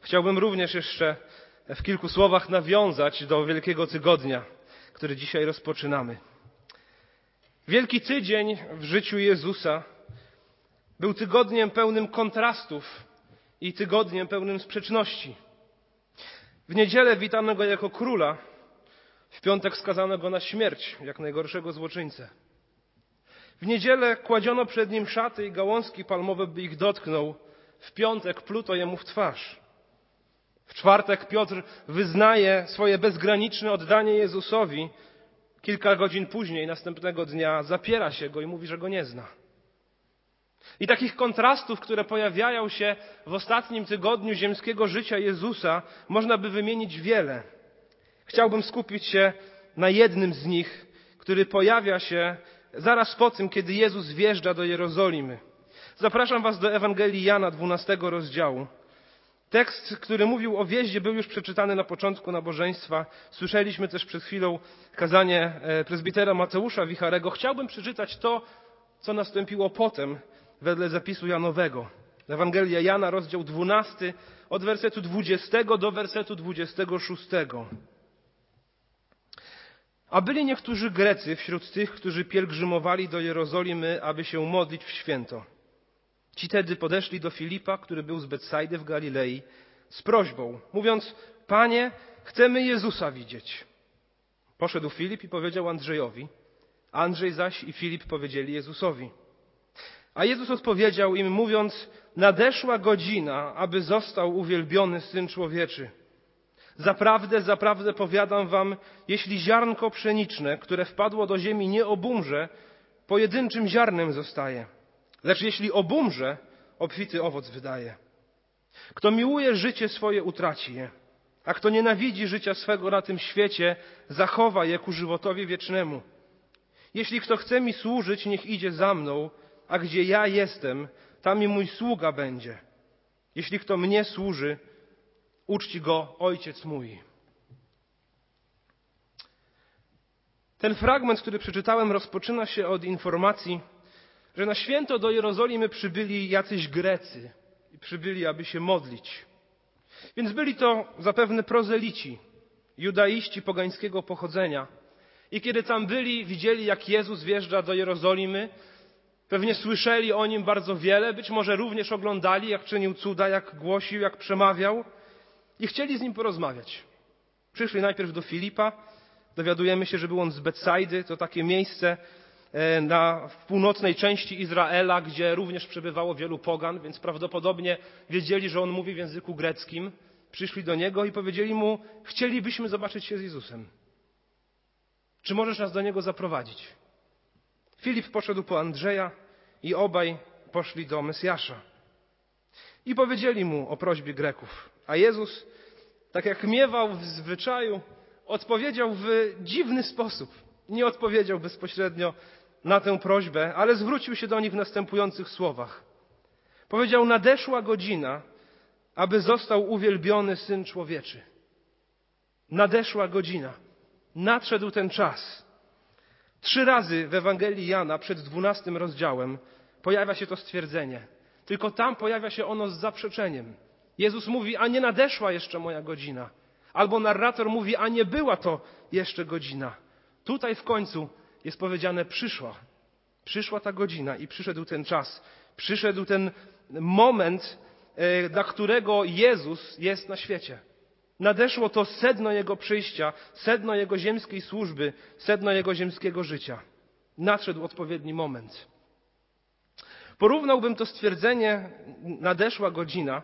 Chciałbym również jeszcze w kilku słowach nawiązać do Wielkiego Tygodnia, który dzisiaj rozpoczynamy. Wielki Tydzień w życiu Jezusa był tygodniem pełnym kontrastów i tygodniem pełnym sprzeczności. W niedzielę witano go jako króla, w piątek skazano go na śmierć, jak najgorszego złoczyńcę. W niedzielę kładziono przed nim szaty i gałązki palmowe, by ich dotknął. W piątek pluto jemu w twarz. W czwartek Piotr wyznaje swoje bezgraniczne oddanie Jezusowi. Kilka godzin później, następnego dnia, zapiera się go i mówi, że go nie zna. I takich kontrastów, które pojawiają się w ostatnim tygodniu ziemskiego życia Jezusa, można by wymienić wiele. Chciałbym skupić się na jednym z nich, który pojawia się zaraz po tym, kiedy Jezus wjeżdża do Jerozolimy. Zapraszam Was do Ewangelii Jana 12 rozdziału. Tekst, który mówił o wjeździe, był już przeczytany na początku nabożeństwa. Słyszeliśmy też przed chwilą kazanie e, prezbitera Mateusza Wicharego. Chciałbym przeczytać to, co nastąpiło potem, wedle zapisu Janowego. Ewangelia Jana, rozdział 12, od wersetu 20 do wersetu 26. A byli niektórzy Grecy wśród tych, którzy pielgrzymowali do Jerozolimy, aby się modlić w święto. Ci tedy podeszli do Filipa, który był z Betsajdy w Galilei, z prośbą, mówiąc, Panie, chcemy Jezusa widzieć. Poszedł Filip i powiedział Andrzejowi, Andrzej zaś i Filip powiedzieli Jezusowi. A Jezus odpowiedział im, mówiąc, nadeszła godzina, aby został uwielbiony Syn Człowieczy. Zaprawdę, zaprawdę powiadam wam, jeśli ziarnko pszeniczne, które wpadło do ziemi, nie obumrze, pojedynczym ziarnem zostaje. Lecz jeśli obumrze, obfity owoc wydaje. Kto miłuje życie swoje, utraci je. A kto nienawidzi życia swego na tym świecie, zachowa je ku żywotowi wiecznemu. Jeśli kto chce mi służyć, niech idzie za mną, a gdzie ja jestem, tam i mój sługa będzie. Jeśli kto mnie służy, uczci go ojciec mój. Ten fragment, który przeczytałem, rozpoczyna się od informacji, że na święto do Jerozolimy przybyli jacyś Grecy i przybyli, aby się modlić. Więc byli to zapewne prozelici, judaiści pogańskiego pochodzenia. I kiedy tam byli, widzieli, jak Jezus wjeżdża do Jerozolimy, pewnie słyszeli o nim bardzo wiele, być może również oglądali, jak czynił cuda, jak głosił, jak przemawiał i chcieli z nim porozmawiać. Przyszli najpierw do Filipa, dowiadujemy się, że był on z Betsajdy, to takie miejsce na, w północnej części Izraela, gdzie również przebywało wielu pogan, więc prawdopodobnie wiedzieli, że on mówi w języku greckim. Przyszli do niego i powiedzieli mu, chcielibyśmy zobaczyć się z Jezusem. Czy możesz nas do niego zaprowadzić? Filip poszedł po Andrzeja i obaj poszli do Mesjasza. I powiedzieli mu o prośbie Greków. A Jezus, tak jak miewał w zwyczaju, odpowiedział w dziwny sposób. Nie odpowiedział bezpośrednio na tę prośbę, ale zwrócił się do nich w następujących słowach. Powiedział: Nadeszła godzina, aby został uwielbiony syn człowieczy. Nadeszła godzina. Nadszedł ten czas. Trzy razy w Ewangelii Jana przed dwunastym rozdziałem pojawia się to stwierdzenie. Tylko tam pojawia się ono z zaprzeczeniem. Jezus mówi, a nie nadeszła jeszcze moja godzina. Albo narrator mówi, a nie była to jeszcze godzina. Tutaj w końcu jest powiedziane, przyszła. Przyszła ta godzina i przyszedł ten czas. Przyszedł ten moment, e, dla którego Jezus jest na świecie. Nadeszło to sedno Jego przyjścia, sedno Jego ziemskiej służby, sedno Jego ziemskiego życia. Nadszedł odpowiedni moment. Porównałbym to stwierdzenie nadeszła godzina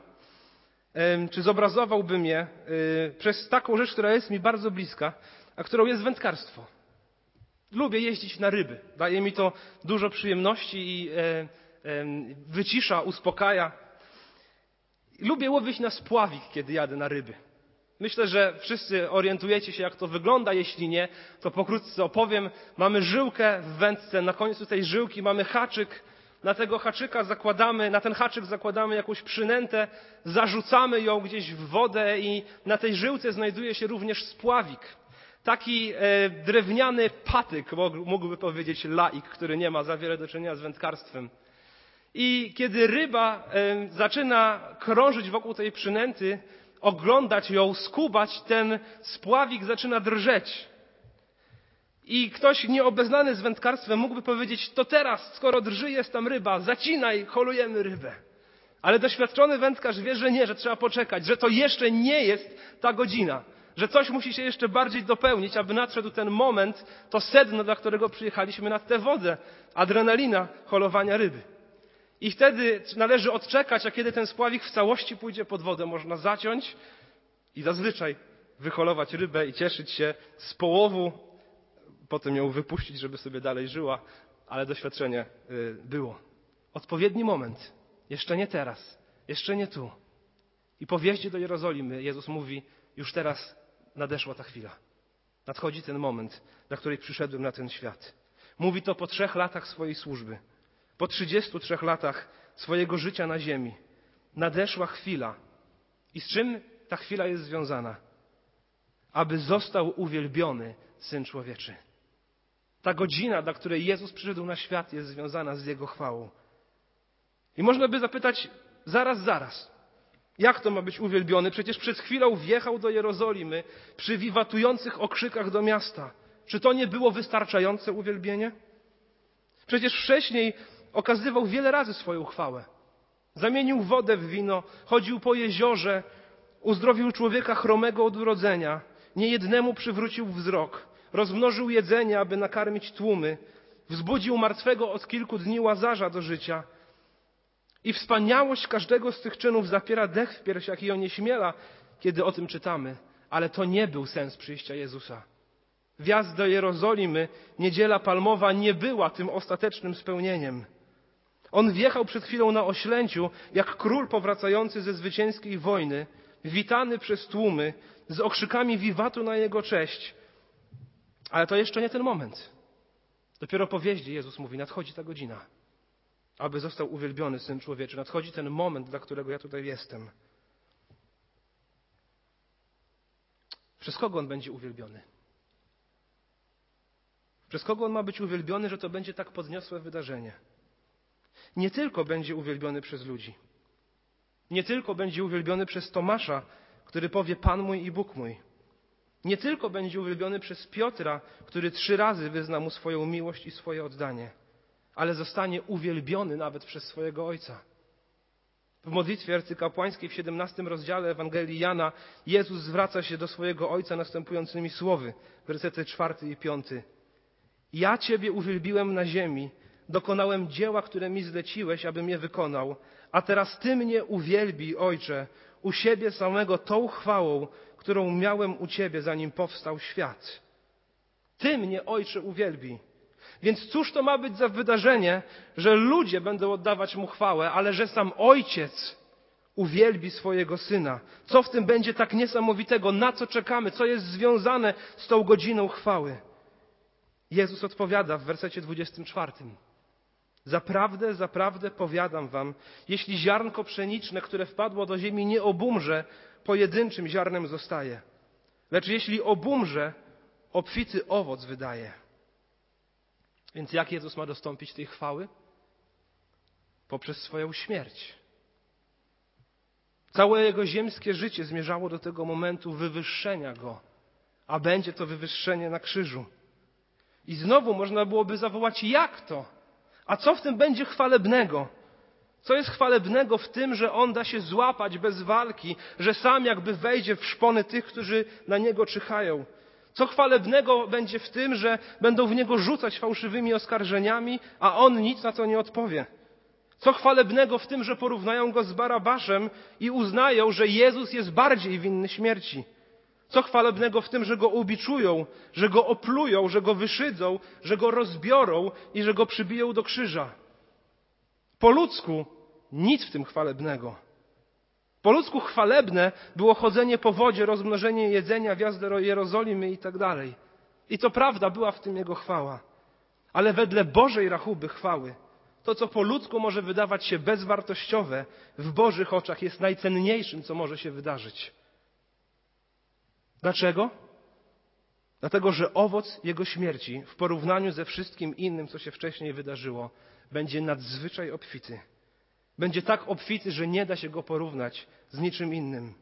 czy zobrazowałbym je y, przez taką rzecz, która jest mi bardzo bliska, a którą jest wędkarstwo. Lubię jeździć na ryby. Daje mi to dużo przyjemności i e, wycisza, uspokaja. Lubię łowić na spławik, kiedy jadę na ryby. Myślę, że wszyscy orientujecie się, jak to wygląda. Jeśli nie, to pokrótce opowiem. Mamy żyłkę w wędce, na końcu tej żyłki mamy haczyk, na tego haczyka zakładamy, na ten haczyk zakładamy jakąś przynętę, zarzucamy ją gdzieś w wodę i na tej żyłce znajduje się również spławik. Taki e, drewniany patyk, mógłby powiedzieć laik, który nie ma za wiele do czynienia z wędkarstwem. I kiedy ryba e, zaczyna krążyć wokół tej przynęty, oglądać ją, skubać, ten spławik zaczyna drżeć. I ktoś nieobeznany z wędkarstwem mógłby powiedzieć, to teraz, skoro drży jest tam ryba, zacinaj, holujemy rybę. Ale doświadczony wędkarz wie, że nie, że trzeba poczekać, że to jeszcze nie jest ta godzina, że coś musi się jeszcze bardziej dopełnić, aby nadszedł ten moment, to sedno, dla którego przyjechaliśmy nad tę wodę, adrenalina holowania ryby. I wtedy należy odczekać, a kiedy ten spławik w całości pójdzie pod wodę, można zaciąć i zazwyczaj wyholować rybę i cieszyć się z połowu, potem ją wypuścić, żeby sobie dalej żyła, ale doświadczenie y, było. Odpowiedni moment, jeszcze nie teraz, jeszcze nie tu. I po wjeździe do Jerozolimy Jezus mówi, już teraz nadeszła ta chwila. Nadchodzi ten moment, dla której przyszedłem na ten świat. Mówi to po trzech latach swojej służby. Po 33 latach swojego życia na ziemi nadeszła chwila. I z czym ta chwila jest związana? Aby został uwielbiony Syn Człowieczy. Ta godzina, dla której Jezus przyszedł na świat, jest związana z Jego chwałą. I można by zapytać, zaraz, zaraz, jak to ma być uwielbiony? Przecież przed chwilą wjechał do Jerozolimy przy wiwatujących okrzykach do miasta. Czy to nie było wystarczające uwielbienie? Przecież wcześniej okazywał wiele razy swoją chwałę. Zamienił wodę w wino, chodził po jeziorze, uzdrowił człowieka chromego od urodzenia, niejednemu przywrócił wzrok, rozmnożył jedzenie, aby nakarmić tłumy, wzbudził martwego od kilku dni łazarza do życia. I wspaniałość każdego z tych czynów zapiera dech w piersiach i onieśmiela, kiedy o tym czytamy. Ale to nie był sens przyjścia Jezusa. Wjazd do Jerozolimy, niedziela palmowa, nie była tym ostatecznym spełnieniem. On wjechał przed chwilą na oślęciu, jak król powracający ze zwycięskiej wojny, witany przez tłumy, z okrzykami wiwatu na jego cześć. Ale to jeszcze nie ten moment. Dopiero po wjeździe Jezus mówi, nadchodzi ta godzina, aby został uwielbiony Syn Człowieczy. Nadchodzi ten moment, dla którego ja tutaj jestem. Przez kogo On będzie uwielbiony? Przez kogo On ma być uwielbiony, że to będzie tak podniosłe wydarzenie? nie tylko będzie uwielbiony przez ludzi. Nie tylko będzie uwielbiony przez Tomasza, który powie Pan mój i Bóg mój. Nie tylko będzie uwielbiony przez Piotra, który trzy razy wyzna mu swoją miłość i swoje oddanie, ale zostanie uwielbiony nawet przez swojego Ojca. W modlitwie arcykapłańskiej w 17 rozdziale Ewangelii Jana Jezus zwraca się do swojego Ojca następującymi słowy, wersety czwarty i piąty. Ja Ciebie uwielbiłem na ziemi, dokonałem dzieła, które mi zleciłeś, abym je wykonał, a teraz Ty mnie uwielbi, Ojcze, u siebie samego tą chwałą, którą miałem u Ciebie, zanim powstał świat. Ty mnie, Ojcze, uwielbi. Więc cóż to ma być za wydarzenie, że ludzie będą oddawać Mu chwałę, ale że sam Ojciec uwielbi swojego Syna? Co w tym będzie tak niesamowitego? Na co czekamy? Co jest związane z tą godziną chwały? Jezus odpowiada w wersecie 24. Zaprawdę, zaprawdę powiadam wam, jeśli ziarnko pszeniczne, które wpadło do ziemi, nie obumrze, pojedynczym ziarnem zostaje. Lecz jeśli obumrze, obfity owoc wydaje. Więc jak Jezus ma dostąpić tej chwały? Poprzez swoją śmierć. Całe jego ziemskie życie zmierzało do tego momentu wywyższenia go, a będzie to wywyższenie na krzyżu. I znowu można byłoby zawołać, jak to? A co w tym będzie chwalebnego? Co jest chwalebnego w tym, że on da się złapać bez walki, że sam jakby wejdzie w szpony tych, którzy na niego czyhają? Co chwalebnego będzie w tym, że będą w niego rzucać fałszywymi oskarżeniami, a on nic na to nie odpowie? Co chwalebnego w tym, że porównają go z Barabaszem i uznają, że Jezus jest bardziej winny śmierci? Co chwalebnego w tym, że go ubiczują, że go oplują, że go wyszydzą, że go rozbiorą i że go przybiją do krzyża? Po ludzku nic w tym chwalebnego. Po ludzku chwalebne było chodzenie po wodzie, rozmnożenie jedzenia, wjazd do Jerozolimy i tak dalej. I to prawda, była w tym jego chwała. Ale wedle Bożej rachuby chwały, to co po ludzku może wydawać się bezwartościowe, w Bożych oczach jest najcenniejszym, co może się wydarzyć. Dlaczego? Dlatego, że owoc Jego śmierci w porównaniu ze wszystkim innym, co się wcześniej wydarzyło, będzie nadzwyczaj obfity. Będzie tak obfity, że nie da się go porównać z niczym innym.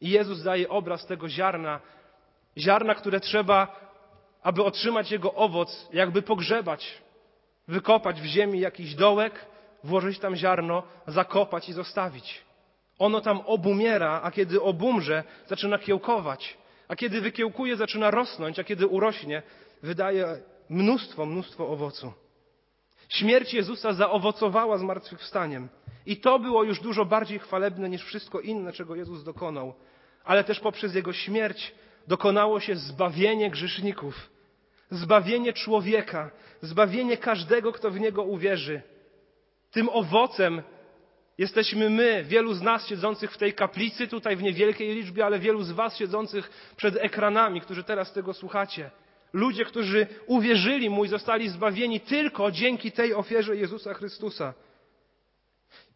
I Jezus daje obraz tego ziarna, ziarna, które trzeba, aby otrzymać jego owoc, jakby pogrzebać, wykopać w ziemi jakiś dołek, włożyć tam ziarno, zakopać i zostawić. Ono tam obumiera, a kiedy obumrze, zaczyna kiełkować. A kiedy wykiełkuje, zaczyna rosnąć, a kiedy urośnie, wydaje mnóstwo, mnóstwo owocu. Śmierć Jezusa zaowocowała zmartwychwstaniem. I to było już dużo bardziej chwalebne niż wszystko inne, czego Jezus dokonał. Ale też poprzez Jego śmierć dokonało się zbawienie grzeszników, zbawienie człowieka, zbawienie każdego, kto w Niego uwierzy. Tym owocem jesteśmy my, wielu z nas siedzących w tej kaplicy, tutaj w niewielkiej liczbie, ale wielu z Was siedzących przed ekranami, którzy teraz tego słuchacie. Ludzie, którzy uwierzyli Mu i zostali zbawieni tylko dzięki tej ofierze Jezusa Chrystusa.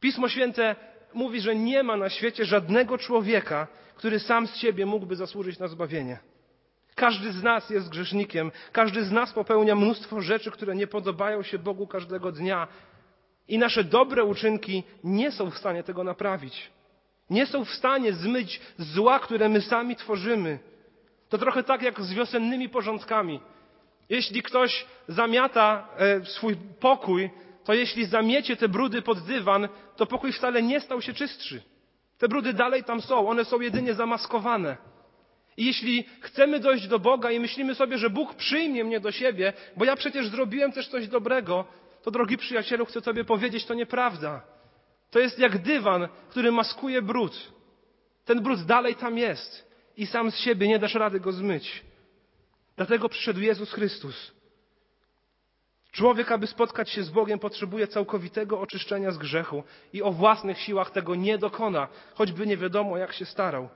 Pismo Święte mówi, że nie ma na świecie żadnego człowieka, który sam z siebie mógłby zasłużyć na zbawienie. Każdy z nas jest grzesznikiem, każdy z nas popełnia mnóstwo rzeczy, które nie podobają się Bogu każdego dnia. I nasze dobre uczynki nie są w stanie tego naprawić. Nie są w stanie zmyć zła, które my sami tworzymy. To trochę tak jak z wiosennymi porządkami. Jeśli ktoś zamiata e, swój pokój, to jeśli zamiecie te brudy pod dywan, to pokój wcale nie stał się czystszy. Te brudy dalej tam są, one są jedynie zamaskowane. I jeśli chcemy dojść do Boga i myślimy sobie, że Bóg przyjmie mnie do siebie, bo ja przecież zrobiłem też coś dobrego, to drogi przyjacielu, chcę Tobie powiedzieć, to nieprawda. To jest jak dywan, który maskuje brud. Ten brud dalej tam jest i sam z siebie nie dasz rady go zmyć. Dlatego przyszedł Jezus Chrystus. Człowiek, aby spotkać się z Bogiem, potrzebuje całkowitego oczyszczenia z grzechu i o własnych siłach tego nie dokona, choćby nie wiadomo, jak się starał.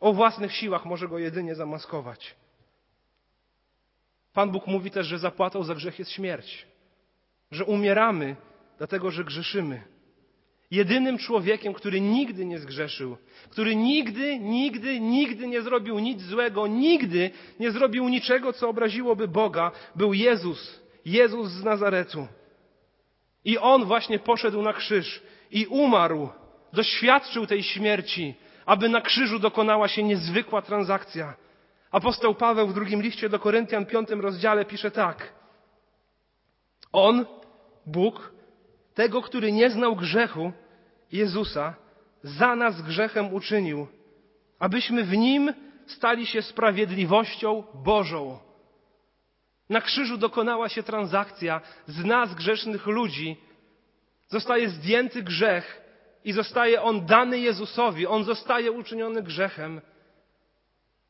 O własnych siłach może go jedynie zamaskować. Pan Bóg mówi też, że zapłatą za grzech jest śmierć, że umieramy, dlatego że grzeszymy. Jedynym człowiekiem, który nigdy nie zgrzeszył, który nigdy, nigdy, nigdy nie zrobił nic złego, nigdy nie zrobił niczego, co obraziłoby Boga, był Jezus, Jezus z Nazaretu. I On właśnie poszedł na krzyż i umarł, doświadczył tej śmierci, aby na krzyżu dokonała się niezwykła transakcja. Apostoł Paweł w drugim liście do Koryntian, piątym rozdziale pisze tak. On, Bóg, tego, który nie znał grzechu, Jezusa, za nas grzechem uczynił, abyśmy w Nim stali się sprawiedliwością Bożą. Na krzyżu dokonała się transakcja z nas, grzesznych ludzi. Zostaje zdjęty grzech i zostaje on dany Jezusowi. On zostaje uczyniony grzechem,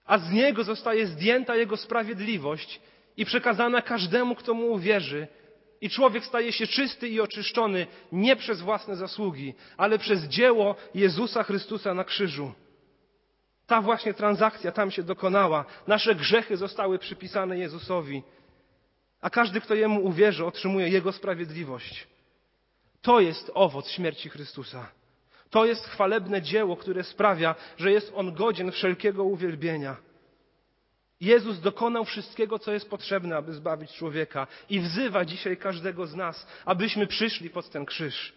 a z niego zostaje zdjęta jego sprawiedliwość i przekazana każdemu, kto mu uwierzy. I człowiek staje się czysty i oczyszczony nie przez własne zasługi, ale przez dzieło Jezusa Chrystusa na krzyżu. Ta właśnie transakcja tam się dokonała. Nasze grzechy zostały przypisane Jezusowi a każdy, kto Jemu uwierzy, otrzymuje Jego sprawiedliwość. To jest owoc śmierci Chrystusa. To jest chwalebne dzieło, które sprawia, że jest On godzien wszelkiego uwielbienia. Jezus dokonał wszystkiego, co jest potrzebne, aby zbawić człowieka i wzywa dzisiaj każdego z nas, abyśmy przyszli pod ten krzyż.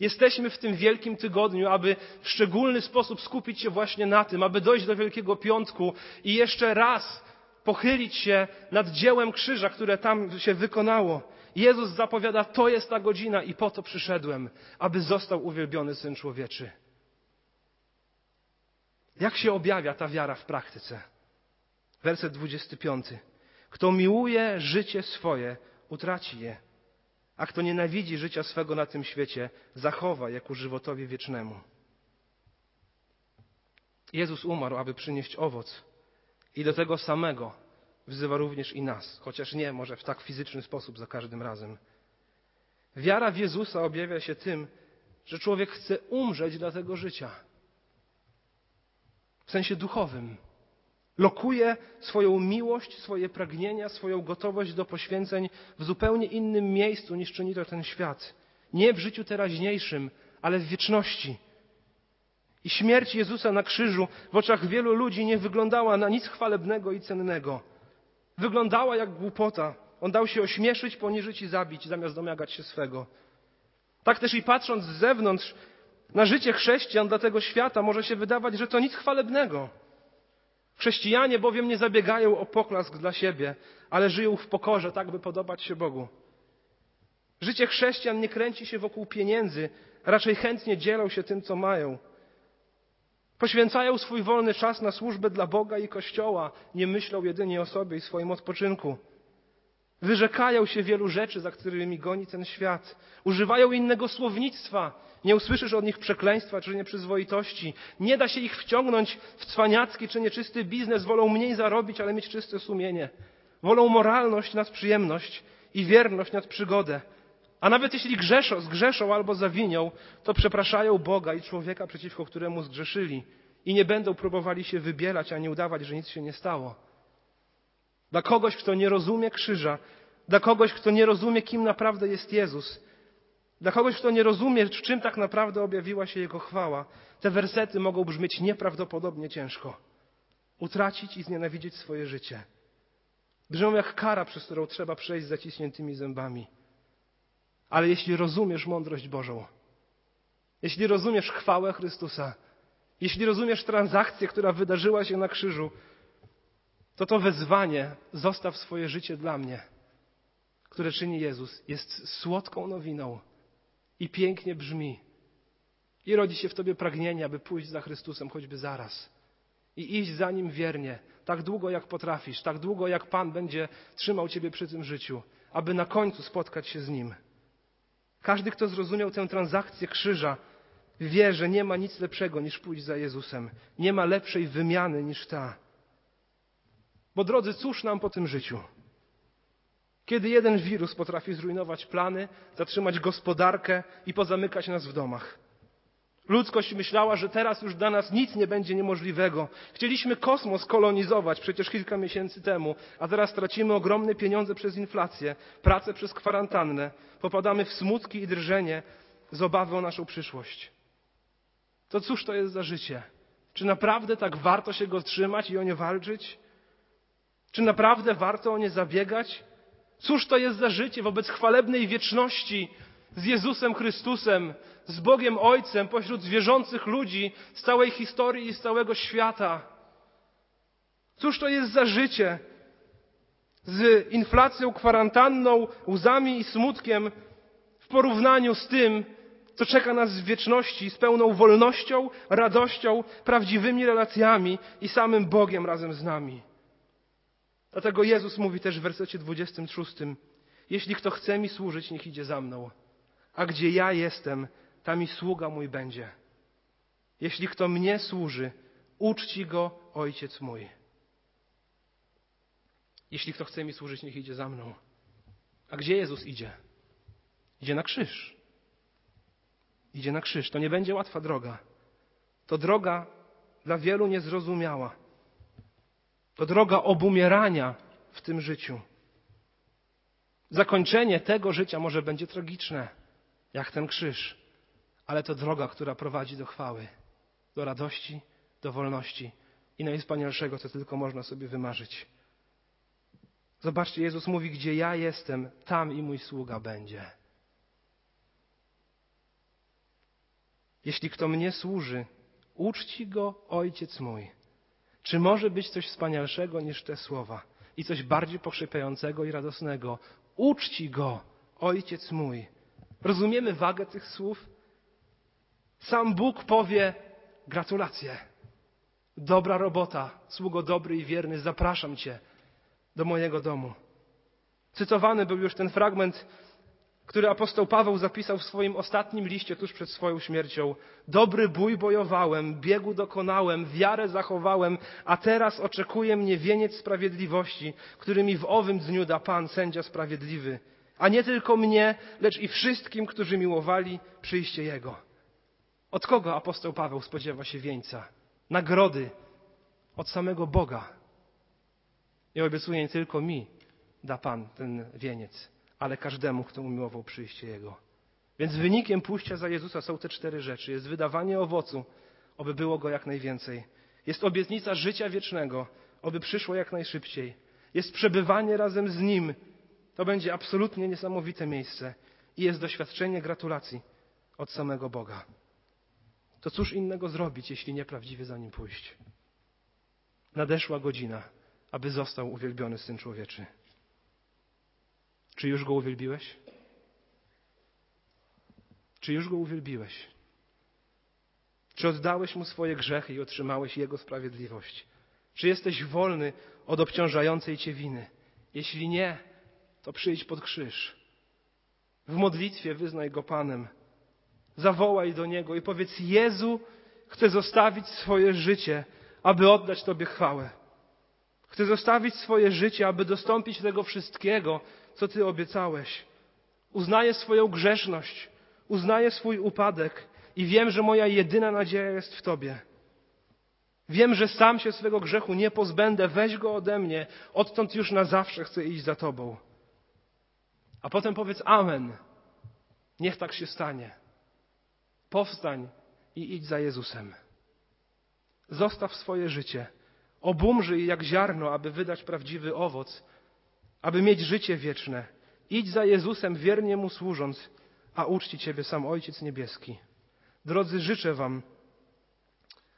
Jesteśmy w tym wielkim tygodniu, aby w szczególny sposób skupić się właśnie na tym, aby dojść do Wielkiego Piątku i jeszcze raz pochylić się nad dziełem krzyża, które tam się wykonało. Jezus zapowiada, to jest ta godzina i po to przyszedłem, aby został uwielbiony Syn Człowieczy. Jak się objawia ta wiara w praktyce? Werset 25. Kto miłuje życie swoje, utraci je, a kto nienawidzi życia swego na tym świecie, zachowa je ku żywotowi wiecznemu. Jezus umarł, aby przynieść owoc i do tego samego wzywa również i nas, chociaż nie może w tak fizyczny sposób za każdym razem. Wiara w Jezusa objawia się tym, że człowiek chce umrzeć dla tego życia. W sensie duchowym. Lokuje swoją miłość, swoje pragnienia, swoją gotowość do poświęceń w zupełnie innym miejscu niż czyni to ten świat. Nie w życiu teraźniejszym, ale w wieczności. I śmierć Jezusa na krzyżu w oczach wielu ludzi nie wyglądała na nic chwalebnego i cennego. Wyglądała jak głupota. On dał się ośmieszyć, poniżyć i zabić, zamiast domagać się swego. Tak też i patrząc z zewnątrz, Na życie chrześcijan dla tego świata może się wydawać, że to nic chwalebnego. Chrześcijanie bowiem nie zabiegają o poklask dla siebie, ale żyją w pokorze, tak by podobać się Bogu. Życie chrześcijan nie kręci się wokół pieniędzy, raczej chętnie dzielą się tym, co mają. Poświęcają swój wolny czas na służbę dla Boga i Kościoła, nie myślą jedynie o sobie i swoim odpoczynku. Wyrzekają się wielu rzeczy, za którymi goni ten świat. Używają innego słownictwa. Nie usłyszysz od nich przekleństwa czy nieprzyzwoitości. Nie da się ich wciągnąć w cwaniacki czy nieczysty biznes. Wolą mniej zarobić, ale mieć czyste sumienie. Wolą moralność nad przyjemność i wierność nad przygodę. A nawet jeśli grzeszą, zgrzeszą albo zawinią, to przepraszają Boga i człowieka, przeciwko któremu zgrzeszyli i nie będą próbowali się wybielać ani udawać, że nic się nie stało. Dla kogoś, kto nie rozumie krzyża, dla kogoś, kto nie rozumie, kim naprawdę jest Jezus, dla kogoś, kto nie rozumie, czym tak naprawdę objawiła się Jego chwała, te wersety mogą brzmieć nieprawdopodobnie ciężko. Utracić i znienawidzieć swoje życie. Brzmią jak kara, przez którą trzeba przejść z zaciśniętymi zębami. Ale jeśli rozumiesz mądrość Bożą, jeśli rozumiesz chwałę Chrystusa, jeśli rozumiesz transakcję, która wydarzyła się na krzyżu, to to wezwanie zostaw swoje życie dla mnie, które czyni Jezus, jest słodką nowiną i pięknie brzmi. I rodzi się w tobie pragnienie, aby pójść za Chrystusem choćby zaraz i iść za Nim wiernie, tak długo jak potrafisz, tak długo jak Pan będzie trzymał ciebie przy tym życiu, aby na końcu spotkać się z Nim. Każdy, kto zrozumiał tę transakcję krzyża, wie, że nie ma nic lepszego niż pójść za Jezusem. Nie ma lepszej wymiany niż ta. Bo drodzy, cóż nam po tym życiu? Kiedy jeden wirus potrafi zrujnować plany, zatrzymać gospodarkę i pozamykać nas w domach. Ludzkość myślała, że teraz już dla nas nic nie będzie niemożliwego. Chcieliśmy kosmos kolonizować przecież kilka miesięcy temu, a teraz tracimy ogromne pieniądze przez inflację, pracę przez kwarantannę, popadamy w smutki i drżenie z obawy o naszą przyszłość. To cóż to jest za życie? Czy naprawdę tak warto się go trzymać i o nie walczyć? Czy naprawdę warto o nie zabiegać? Cóż to jest za życie wobec chwalebnej wieczności z Jezusem Chrystusem, z Bogiem Ojcem pośród zwierzących ludzi z całej historii i z całego świata? Cóż to jest za życie z inflacją, kwarantanną, łzami i smutkiem w porównaniu z tym, co czeka nas w wieczności z pełną wolnością, radością, prawdziwymi relacjami i samym Bogiem razem z nami. Dlatego Jezus mówi też w wersecie 26: Jeśli kto chce mi służyć, niech idzie za mną. A gdzie ja jestem, tam i sługa mój będzie. Jeśli kto mnie służy, uczci go ojciec mój. Jeśli kto chce mi służyć, niech idzie za mną. A gdzie Jezus idzie? Idzie na krzyż. Idzie na krzyż. To nie będzie łatwa droga. To droga dla wielu niezrozumiała. To droga obumierania w tym życiu. Zakończenie tego życia może będzie tragiczne, jak ten krzyż, ale to droga, która prowadzi do chwały, do radości, do wolności i najwspanialszego, co tylko można sobie wymarzyć. Zobaczcie, Jezus mówi, gdzie ja jestem, tam i mój sługa będzie. Jeśli kto mnie służy, uczci go ojciec mój. Czy może być coś wspanialszego niż te słowa i coś bardziej pokrzepiającego i radosnego? Uczci go, ojciec mój. Rozumiemy wagę tych słów? Sam Bóg powie: Gratulacje, dobra robota, sługo dobry i wierny, zapraszam Cię do mojego domu. Cytowany był już ten fragment który apostoł Paweł zapisał w swoim ostatnim liście tuż przed swoją śmiercią. Dobry bój bojowałem, biegu dokonałem, wiarę zachowałem, a teraz oczekuje mnie wieniec sprawiedliwości, który mi w owym dniu da Pan, sędzia sprawiedliwy. A nie tylko mnie, lecz i wszystkim, którzy miłowali przyjście Jego. Od kogo apostoł Paweł spodziewa się wieńca? Nagrody od samego Boga. I obiecuje nie tylko mi da Pan ten wieniec ale każdemu, kto umiłował przyjście Jego. Więc wynikiem pójścia za Jezusa są te cztery rzeczy. Jest wydawanie owocu, oby było go jak najwięcej. Jest obietnica życia wiecznego, oby przyszło jak najszybciej. Jest przebywanie razem z Nim. To będzie absolutnie niesamowite miejsce. I jest doświadczenie gratulacji od samego Boga. to cóż innego zrobić, jeśli nieprawdziwie za nim pójść? Nadeszła godzina, aby został uwielbiony Syn Człowieczy. Czy już go uwielbiłeś? Czy już go uwielbiłeś? Czy oddałeś mu swoje grzechy i otrzymałeś jego sprawiedliwość? Czy jesteś wolny od obciążającej cię winy? Jeśli nie, to przyjdź pod krzyż. W modlitwie wyznaj go Panem. Zawołaj do niego i powiedz: Jezu, chcę zostawić swoje życie, aby oddać Tobie chwałę. Chcę zostawić swoje życie, aby dostąpić tego wszystkiego, co Ty obiecałeś. Uznaję swoją grzeszność, uznaję swój upadek i wiem, że moja jedyna nadzieja jest w Tobie. Wiem, że sam się swego grzechu nie pozbędę, weź go ode mnie, odtąd już na zawsze chcę iść za Tobą. A potem powiedz Amen. Niech tak się stanie. Powstań i idź za Jezusem. Zostaw swoje życie. Obumrzyj jak ziarno, aby wydać prawdziwy owoc, aby mieć życie wieczne. Idź za Jezusem, wiernie Mu służąc, a uczci Ciebie sam Ojciec Niebieski. Drodzy, życzę Wam,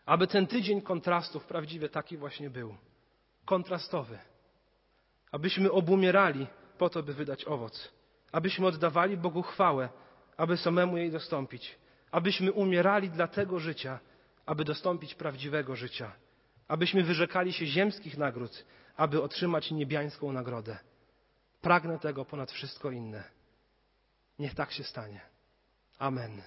aby ten tydzień kontrastów prawdziwie taki właśnie był. Kontrastowy. Abyśmy obumierali po to, by wydać owoc. Abyśmy oddawali Bogu chwałę, aby samemu jej dostąpić. Abyśmy umierali dla tego życia, aby dostąpić prawdziwego życia. Abyśmy wyrzekali się ziemskich nagród, aby otrzymać niebiańską nagrodę. Pragnę tego ponad wszystko inne. Niech tak się stanie. Amen.